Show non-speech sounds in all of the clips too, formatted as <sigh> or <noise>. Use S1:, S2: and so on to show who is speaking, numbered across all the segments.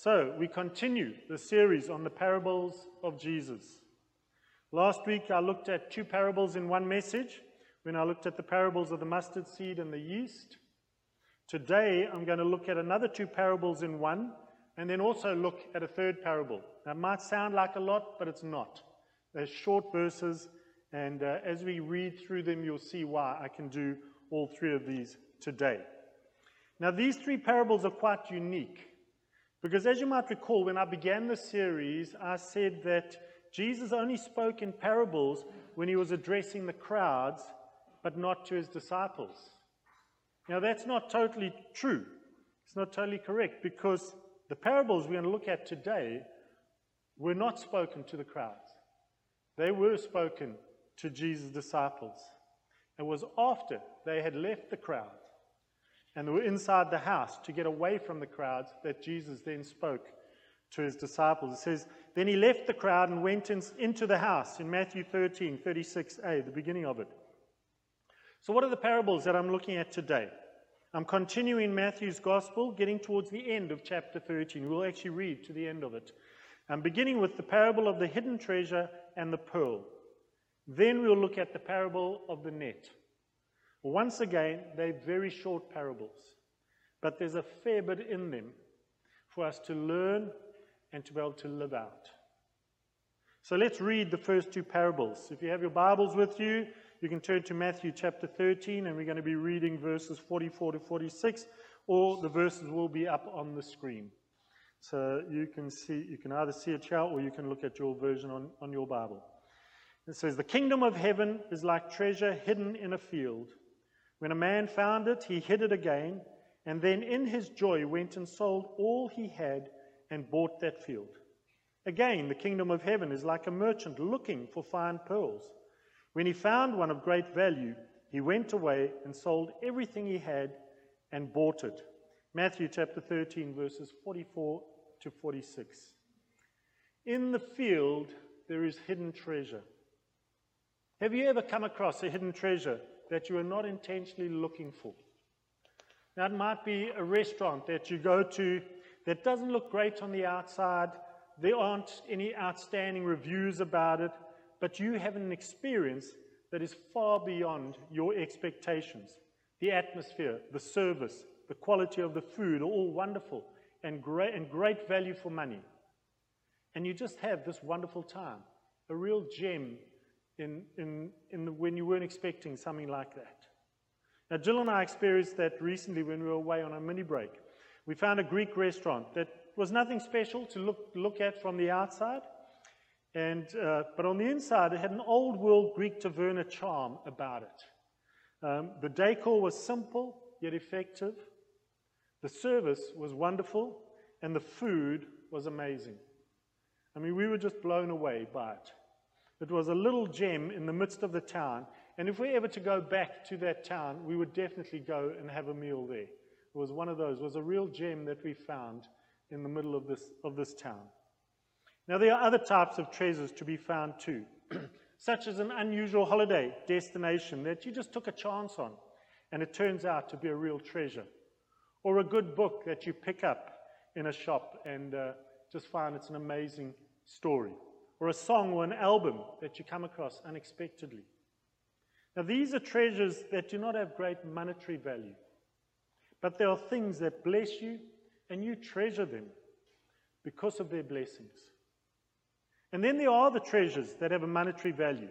S1: So, we continue the series on the parables of Jesus. Last week, I looked at two parables in one message when I looked at the parables of the mustard seed and the yeast. Today, I'm going to look at another two parables in one and then also look at a third parable. That might sound like a lot, but it's not. They're short verses, and uh, as we read through them, you'll see why I can do all three of these today. Now, these three parables are quite unique because, as you might recall, when I began the series, I said that Jesus only spoke in parables when he was addressing the crowds, but not to his disciples. Now, that's not totally true. It's not totally correct because the parables we're going to look at today were not spoken to the crowds, they were spoken to Jesus' disciples. It was after they had left the crowd and they were inside the house to get away from the crowds that Jesus then spoke to his disciples. It says, Then he left the crowd and went in, into the house in Matthew 13, 36a, the beginning of it. So, what are the parables that I'm looking at today? I'm continuing Matthew's gospel, getting towards the end of chapter 13. We'll actually read to the end of it. I'm beginning with the parable of the hidden treasure and the pearl. Then we'll look at the parable of the net. Once again, they're very short parables, but there's a fair bit in them for us to learn and to be able to live out. So let's read the first two parables. If you have your Bibles with you, you can turn to Matthew chapter 13, and we're going to be reading verses 44 to 46, or the verses will be up on the screen. So you can see, you can either see it here or you can look at your version on, on your Bible. It says, The kingdom of heaven is like treasure hidden in a field when a man found it, he hid it again, and then in his joy went and sold all he had and bought that field. Again, the kingdom of heaven is like a merchant looking for fine pearls. When he found one of great value, he went away and sold everything he had and bought it. Matthew chapter 13, verses 44 to 46. In the field, there is hidden treasure. Have you ever come across a hidden treasure that you are not intentionally looking for. That might be a restaurant that you go to that doesn't look great on the outside. There aren't any outstanding reviews about it, but you have an experience that is far beyond your expectations. The atmosphere, the service, the quality of the food are all wonderful and great, and great value for money. And you just have this wonderful time, a real gem in, in, in the, when you weren't expecting something like that. Now, Jill and I experienced that recently when we were away on a mini break. We found a Greek restaurant that was nothing special to look, look at from the outside, and, uh, but on the inside, it had an old world Greek taverna charm about it. Um, the decor was simple yet effective, the service was wonderful, and the food was amazing. I mean, we were just blown away by it. It was a little gem in the midst of the town. And if we ever to go back to that town, we would definitely go and have a meal there. It was one of those, it was a real gem that we found in the middle of this, of this town. Now, there are other types of treasures to be found too, <clears throat> such as an unusual holiday destination that you just took a chance on and it turns out to be a real treasure, or a good book that you pick up in a shop and uh, just find it's an amazing story or a song or an album that you come across unexpectedly. Now, these are treasures that do not have great monetary value, but they are things that bless you and you treasure them because of their blessings. And then there are the treasures that have a monetary value,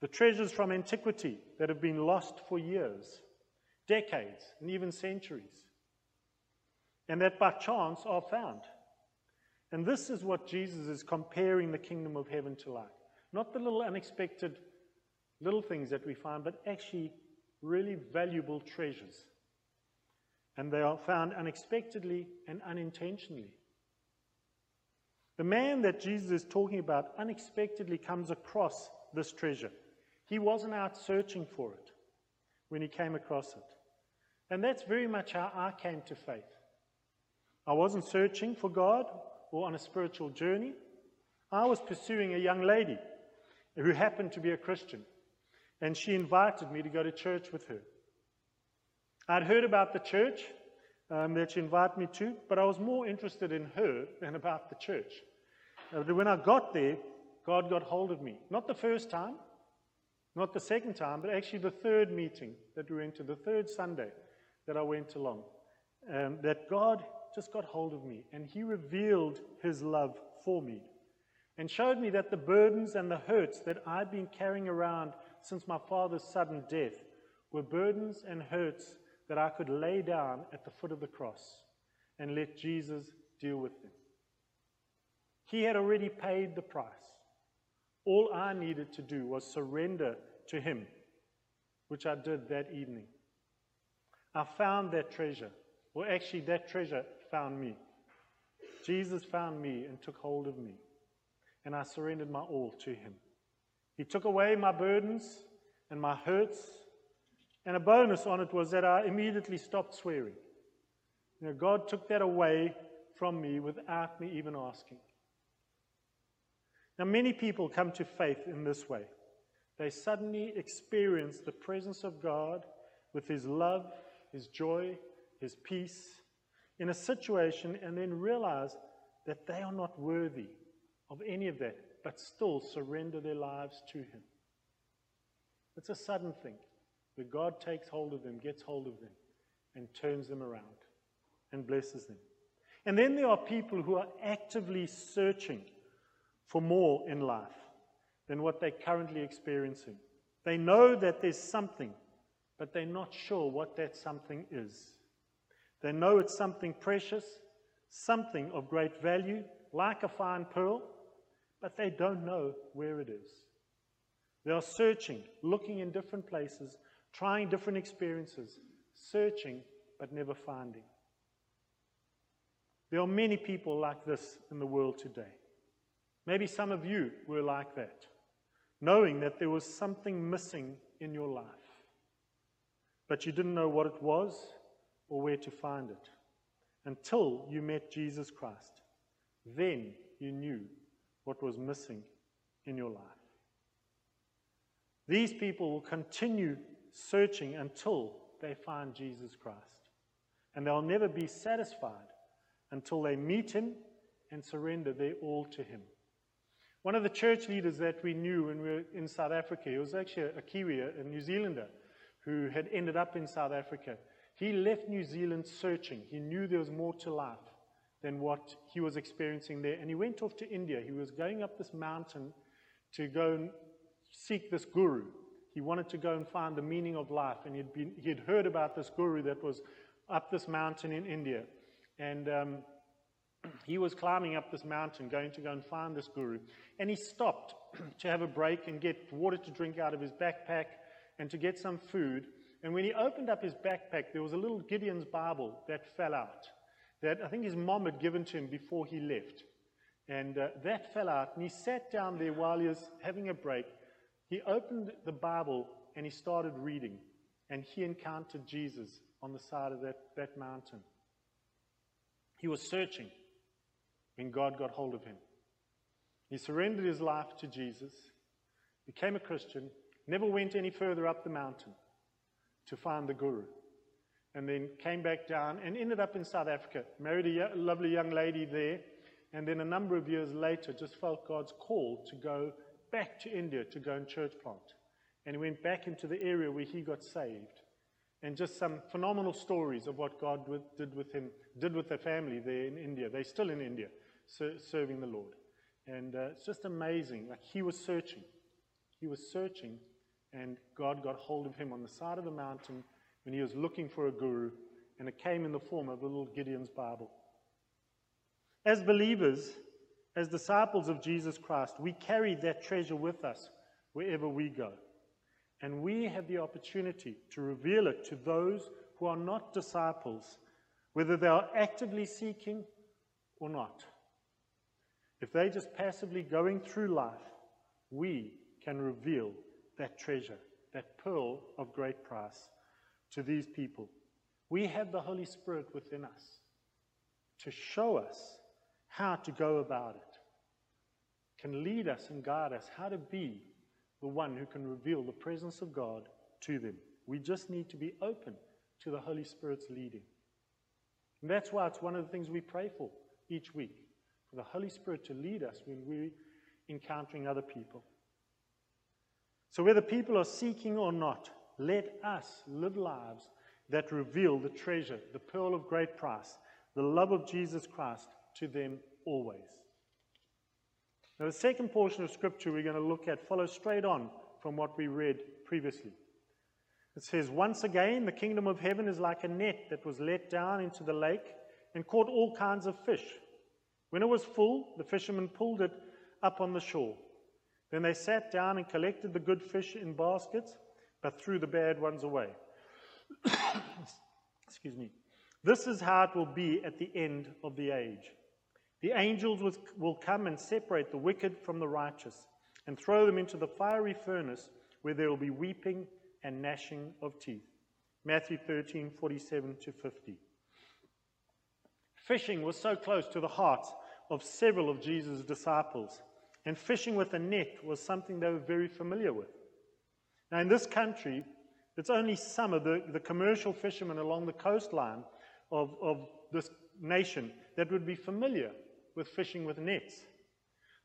S1: the treasures from antiquity that have been lost for years, decades, and even centuries, and that by chance are found. And this is what Jesus is comparing the kingdom of heaven to like. Not the little unexpected little things that we find, but actually really valuable treasures. And they are found unexpectedly and unintentionally. The man that Jesus is talking about unexpectedly comes across this treasure. He wasn't out searching for it when he came across it. And that's very much how I came to faith. I wasn't searching for God or on a spiritual journey. I was pursuing a young lady who happened to be a Christian, and she invited me to go to church with her. I'd heard about the church, um, that she invited me to, but I was more interested in her than about the church. Uh, when I got there, God got hold of me. Not the first time, not the second time, but actually the third meeting that we went to, the third Sunday that I went along. Um, that God just got hold of me and He revealed His love for me and showed me that the burdens and the hurts that I'd been carrying around since my father's sudden death were burdens and hurts that I could lay down at the foot of the cross and let Jesus deal with them. He had already paid the price. All I needed to do was surrender to Him, which I did that evening. I found that treasure. Well, actually, that treasure found me. Jesus found me and took hold of me, and I surrendered my all to Him. He took away my burdens and my hurts, and a bonus on it was that I immediately stopped swearing. You know, God took that away from me without me even asking. Now, many people come to faith in this way. They suddenly experience the presence of God with His love, His joy, His peace in a situation and then realize that they are not worthy of any of that, but still surrender their lives to Him. It's a sudden thing where God takes hold of them, gets hold of them, and turns them around and blesses them. And then there are people who are actively searching for more in life than what they're currently experiencing. They know that there's something, but they're not sure what that something is. They know it's something precious, something of great value, like a fine pearl, but they don't know where it is. They are searching, looking in different places, trying different experiences, searching but never finding. There are many people like this in the world today. Maybe some of you were like that, knowing that there was something missing in your life, but you didn't know what it was or where to find it until you met Jesus Christ. Then you knew what was missing in your life. These people will continue searching until they find Jesus Christ. And they'll never be satisfied until they meet him and surrender their all to him. One of the church leaders that we knew when we were in South Africa, he was actually a Kiwi, a New Zealander, who had ended up in South Africa. He left New Zealand searching. He knew there was more to life than what he was experiencing there. And he went off to India. He was going up this mountain to go and seek this guru. He wanted to go and find the meaning of life. And he'd, been, he had heard about this guru that was up this mountain in India. And um, <clears throat> he was climbing up this mountain, going to go and find this guru. And he stopped <clears throat> to have a break and get water to drink out of his backpack and to get some food. And when he opened up his backpack, there was a little Gideon's Bible that fell out that I think his mom had given to him before he left. And uh, that fell out. And he sat down there while he was having a break. He opened the Bible and he started reading. And he encountered Jesus on the side of that, that mountain. He was searching when God got hold of him. He surrendered his life to Jesus, became a Christian, never went any further up the mountain to find the guru, and then came back down and ended up in South Africa, married a lovely young lady there, and then a number of years later just felt God's call to go back to India to go and church plant. And he went back into the area where he got saved. And just some phenomenal stories of what God did with him, did with the family there in India. They're still in India serving the Lord. And uh, it's just amazing. Like he was searching. He was searching, and God got hold of him on the side of the mountain when he was looking for a guru, and it came in the form of a little Gideon's Bible. As believers, as disciples of Jesus Christ, we carry that treasure with us wherever we go. And we have the opportunity to reveal it to those who are not disciples, whether they are actively seeking or not. If they're just passively going through life, we can reveal that treasure, that pearl of great price to these people. We have the Holy Spirit within us to show us how to go about it, can lead us and guide us how to be the one who can reveal the presence of God to them. We just need to be open to the Holy Spirit's leading. And that's why it's one of the things we pray for each week for the Holy Spirit to lead us when we're encountering other people. So, whether people are seeking or not, let us live lives that reveal the treasure, the pearl of great price, the love of Jesus Christ to them always. Now, the second portion of Scripture we're going to look at follows straight on from what we read previously. It says, Once again, the kingdom of heaven is like a net that was let down into the lake and caught all kinds of fish. When it was full, the fishermen pulled it up on the shore. Then they sat down and collected the good fish in baskets, but threw the bad ones away. <coughs> Excuse me. This is how it will be at the end of the age. The angels will come and separate the wicked from the righteous and throw them into the fiery furnace where there will be weeping and gnashing of teeth. Matthew 13, 47 to 50. Fishing was so close to the hearts of several of Jesus' disciples, and fishing with a net was something they were very familiar with. Now, in this country, it's only some of the, the commercial fishermen along the coastline of, of this nation that would be familiar with fishing with nets.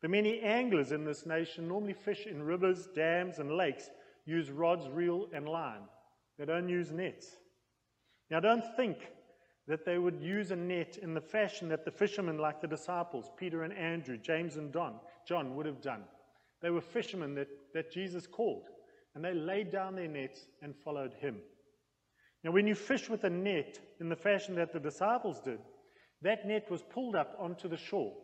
S1: The many anglers in this nation normally fish in rivers, dams, and lakes, use rods, reel, and line. They don't use nets. Now, don't think that they would use a net in the fashion that the fishermen, like the disciples, Peter and Andrew, James and Don, John, would have done. They were fishermen that, that Jesus called, and they laid down their nets and followed him. Now, when you fish with a net in the fashion that the disciples did, that net was pulled up onto the shore.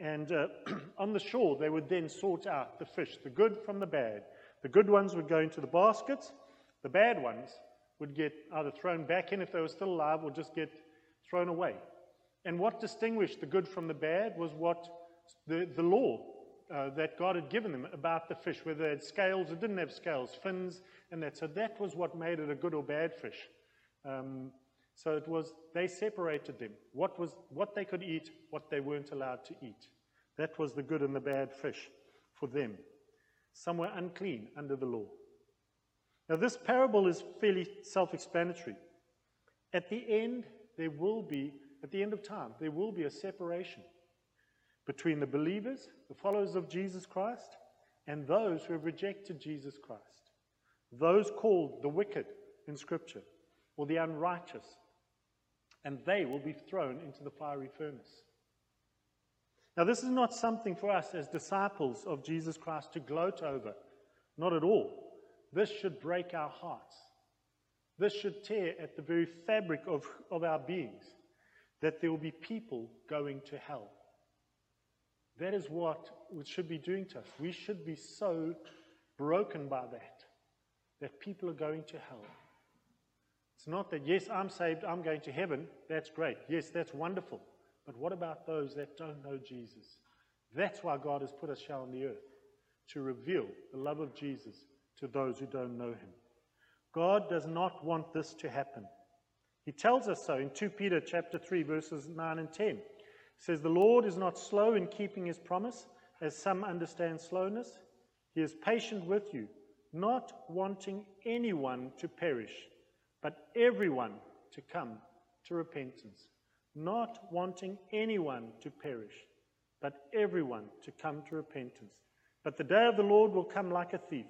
S1: And uh, <clears throat> on the shore, they would then sort out the fish, the good from the bad. The good ones would go into the baskets, the bad ones would get either thrown back in if they were still alive or just get thrown away. And what distinguished the good from the bad was what the, the law uh, that God had given them about the fish, whether they had scales or didn't have scales, fins, and that. So that was what made it a good or bad fish. Um, so it was, they separated them. What, was, what they could eat, what they weren't allowed to eat. That was the good and the bad fish for them. Some were unclean under the law. Now, this parable is fairly self explanatory. At the end, there will be, at the end of time, there will be a separation between the believers, the followers of Jesus Christ, and those who have rejected Jesus Christ. Those called the wicked in Scripture, or the unrighteous, and they will be thrown into the fiery furnace. Now, this is not something for us as disciples of Jesus Christ to gloat over, not at all. This should break our hearts. This should tear at the very fabric of, of our beings that there will be people going to hell. That is what it should be doing to us. We should be so broken by that, that people are going to hell. It's not that, yes, I'm saved, I'm going to heaven. That's great. Yes, that's wonderful. But what about those that don't know Jesus? That's why God has put us here on the earth, to reveal the love of Jesus to those who don't know him. God does not want this to happen. He tells us so in 2 Peter chapter 3 verses 9 and 10. He says the Lord is not slow in keeping his promise as some understand slowness. He is patient with you, not wanting anyone to perish, but everyone to come to repentance. Not wanting anyone to perish, but everyone to come to repentance. But the day of the Lord will come like a thief.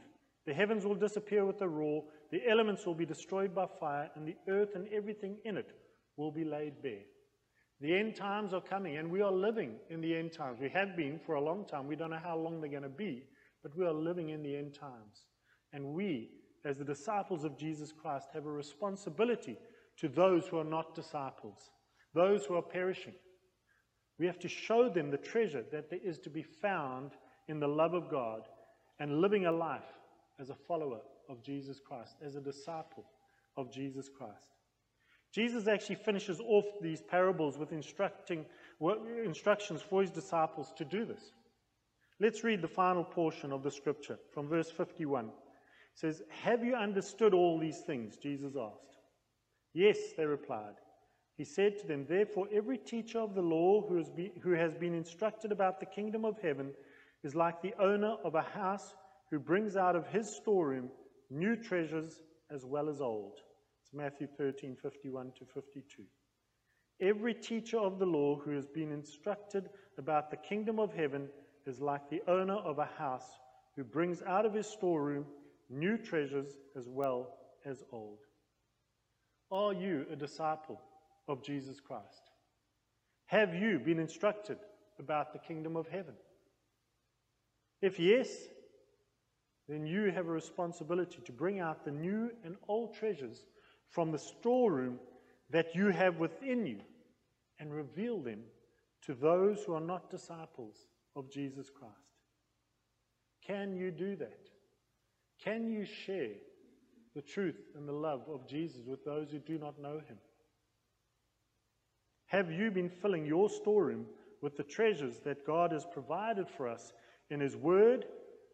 S1: The heavens will disappear with a roar, the elements will be destroyed by fire, and the earth and everything in it will be laid bare. The end times are coming, and we are living in the end times. We have been for a long time. We don't know how long they're going to be, but we are living in the end times. And we, as the disciples of Jesus Christ, have a responsibility to those who are not disciples, those who are perishing. We have to show them the treasure that there is to be found in the love of God and living a life as a follower of Jesus Christ, as a disciple of Jesus Christ. Jesus actually finishes off these parables with instructing, instructions for his disciples to do this. Let's read the final portion of the scripture from verse 51. It says, Have you understood all these things? Jesus asked. Yes, they replied. He said to them, Therefore, every teacher of the law who has, been, who has been instructed about the kingdom of heaven is like the owner of a house who brings out of his storeroom new treasures as well as old. It's Matthew 13, 51 to 52. Every teacher of the law who has been instructed about the kingdom of heaven is like the owner of a house who brings out of his storeroom new treasures as well as old. Are you a disciple of Jesus Christ? Have you been instructed about the kingdom of heaven? If yes, then you have a responsibility to bring out the new and old treasures from the storeroom that you have within you and reveal them to those who are not disciples of Jesus Christ. Can you do that? Can you share the truth and the love of Jesus with those who do not know him? Have you been filling your storeroom with the treasures that God has provided for us in His Word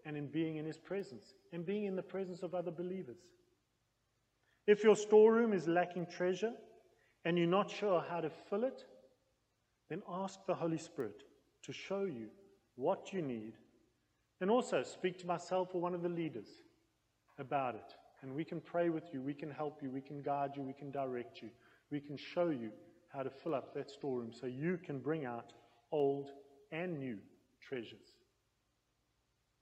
S1: and in being in His presence and being in the presence of other believers? If your storeroom is lacking treasure and you're not sure how to fill it, then ask the Holy Spirit to show you what you need. And also speak to myself or one of the leaders about it. And we can pray with you, we can help you, we can guide you, we can direct you, we can show you how to fill up that storeroom so you can bring out old and new treasures.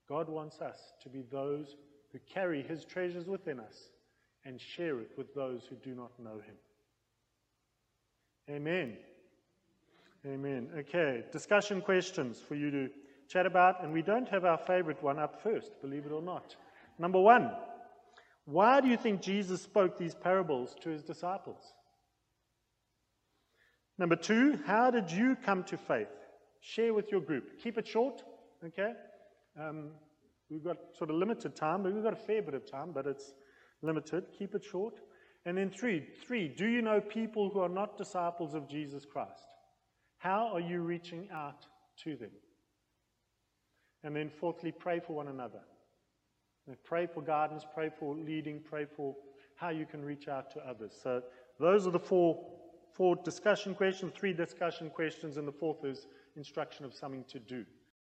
S1: God wants us to be those who carry his treasures within us and share it with those who do not know him. Amen. Amen. Okay, discussion questions for you to chat about, and we don't have our favorite one up first, believe it or not. Number one, why do you think Jesus spoke these parables to his disciples? Number two, how did you come to faith? Share with your group. Keep it short, okay? Um, we've got sort of limited time, but we've got a fair bit of time, but it's limited. Keep it short. And then three, three, do you know people who are not disciples of Jesus Christ? How are you reaching out to them? And then fourthly, pray for one another. Pray for guidance, pray for leading, pray for how you can reach out to others. So those are the four, four discussion questions, three discussion questions, and the fourth is instruction of something to do.